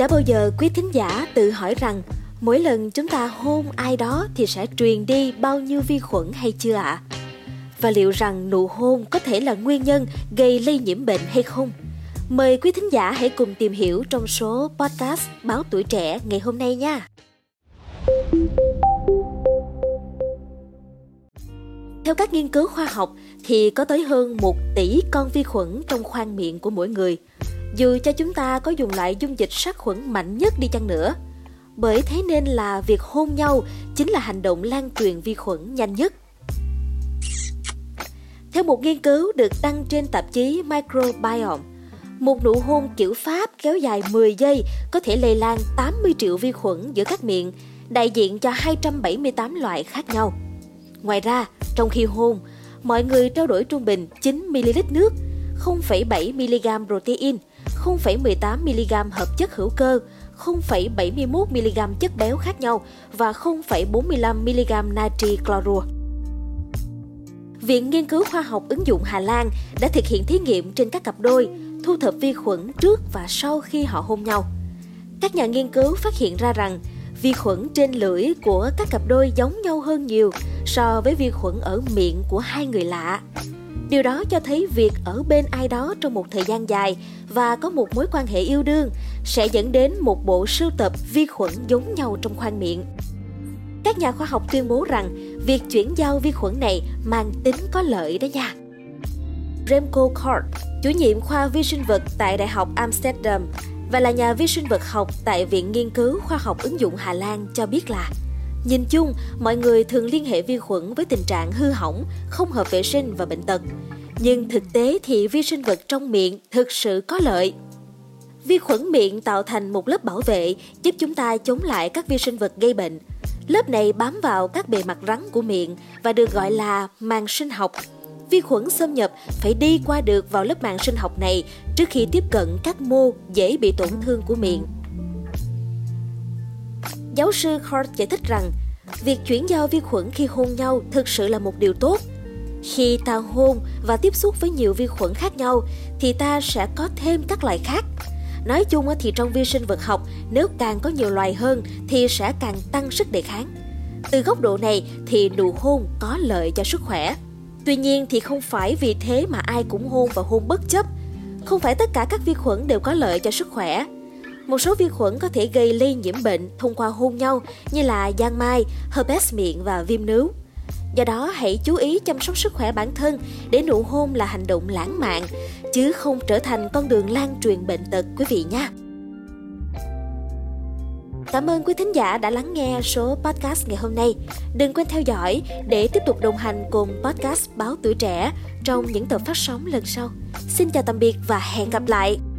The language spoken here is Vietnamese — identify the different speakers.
Speaker 1: Đã bao giờ quý thính giả tự hỏi rằng mỗi lần chúng ta hôn ai đó thì sẽ truyền đi bao nhiêu vi khuẩn hay chưa ạ? À? Và liệu rằng nụ hôn có thể là nguyên nhân gây lây nhiễm bệnh hay không? Mời quý thính giả hãy cùng tìm hiểu trong số podcast Báo Tuổi Trẻ ngày hôm nay nha. Theo các nghiên cứu khoa học thì có tới hơn 1 tỷ con vi khuẩn trong khoang miệng của mỗi người. Dù cho chúng ta có dùng loại dung dịch sát khuẩn mạnh nhất đi chăng nữa. Bởi thế nên là việc hôn nhau chính là hành động lan truyền vi khuẩn nhanh nhất. Theo một nghiên cứu được đăng trên tạp chí Microbiome, một nụ hôn kiểu Pháp kéo dài 10 giây có thể lây lan 80 triệu vi khuẩn giữa các miệng, đại diện cho 278 loại khác nhau. Ngoài ra, trong khi hôn, mọi người trao đổi trung bình 9ml nước, 0,7mg protein, 0,18mg hợp chất hữu cơ, 0,71mg chất béo khác nhau và 0,45mg natri clorua. Viện Nghiên cứu Khoa học ứng dụng Hà Lan đã thực hiện thí nghiệm trên các cặp đôi, thu thập vi khuẩn trước và sau khi họ hôn nhau. Các nhà nghiên cứu phát hiện ra rằng vi khuẩn trên lưỡi của các cặp đôi giống nhau hơn nhiều so với vi khuẩn ở miệng của hai người lạ. Điều đó cho thấy việc ở bên ai đó trong một thời gian dài và có một mối quan hệ yêu đương sẽ dẫn đến một bộ sưu tập vi khuẩn giống nhau trong khoang miệng. Các nhà khoa học tuyên bố rằng việc chuyển giao vi khuẩn này mang tính có lợi đó nha. Remco Kort, chủ nhiệm khoa vi sinh vật tại Đại học Amsterdam và là nhà vi sinh vật học tại Viện Nghiên cứu Khoa học ứng dụng Hà Lan cho biết là Nhìn chung, mọi người thường liên hệ vi khuẩn với tình trạng hư hỏng, không hợp vệ sinh và bệnh tật. Nhưng thực tế thì vi sinh vật trong miệng thực sự có lợi. Vi khuẩn miệng tạo thành một lớp bảo vệ giúp chúng ta chống lại các vi sinh vật gây bệnh. Lớp này bám vào các bề mặt rắn của miệng và được gọi là màng sinh học. Vi khuẩn xâm nhập phải đi qua được vào lớp màng sinh học này trước khi tiếp cận các mô dễ bị tổn thương của miệng. Giáo sư Hart giải thích rằng, việc chuyển giao vi khuẩn khi hôn nhau thực sự là một điều tốt. Khi ta hôn và tiếp xúc với nhiều vi khuẩn khác nhau thì ta sẽ có thêm các loại khác. Nói chung thì trong vi sinh vật học, nếu càng có nhiều loài hơn thì sẽ càng tăng sức đề kháng. Từ góc độ này thì nụ hôn có lợi cho sức khỏe. Tuy nhiên thì không phải vì thế mà ai cũng hôn và hôn bất chấp. Không phải tất cả các vi khuẩn đều có lợi cho sức khỏe một số vi khuẩn có thể gây lây nhiễm bệnh thông qua hôn nhau như là giang mai, herpes miệng và viêm nướu. Do đó hãy chú ý chăm sóc sức khỏe bản thân để nụ hôn là hành động lãng mạn chứ không trở thành con đường lan truyền bệnh tật quý vị nha. Cảm ơn quý thính giả đã lắng nghe số podcast ngày hôm nay. Đừng quên theo dõi để tiếp tục đồng hành cùng podcast Báo Tuổi Trẻ trong những tập phát sóng lần sau. Xin chào tạm biệt và hẹn gặp lại!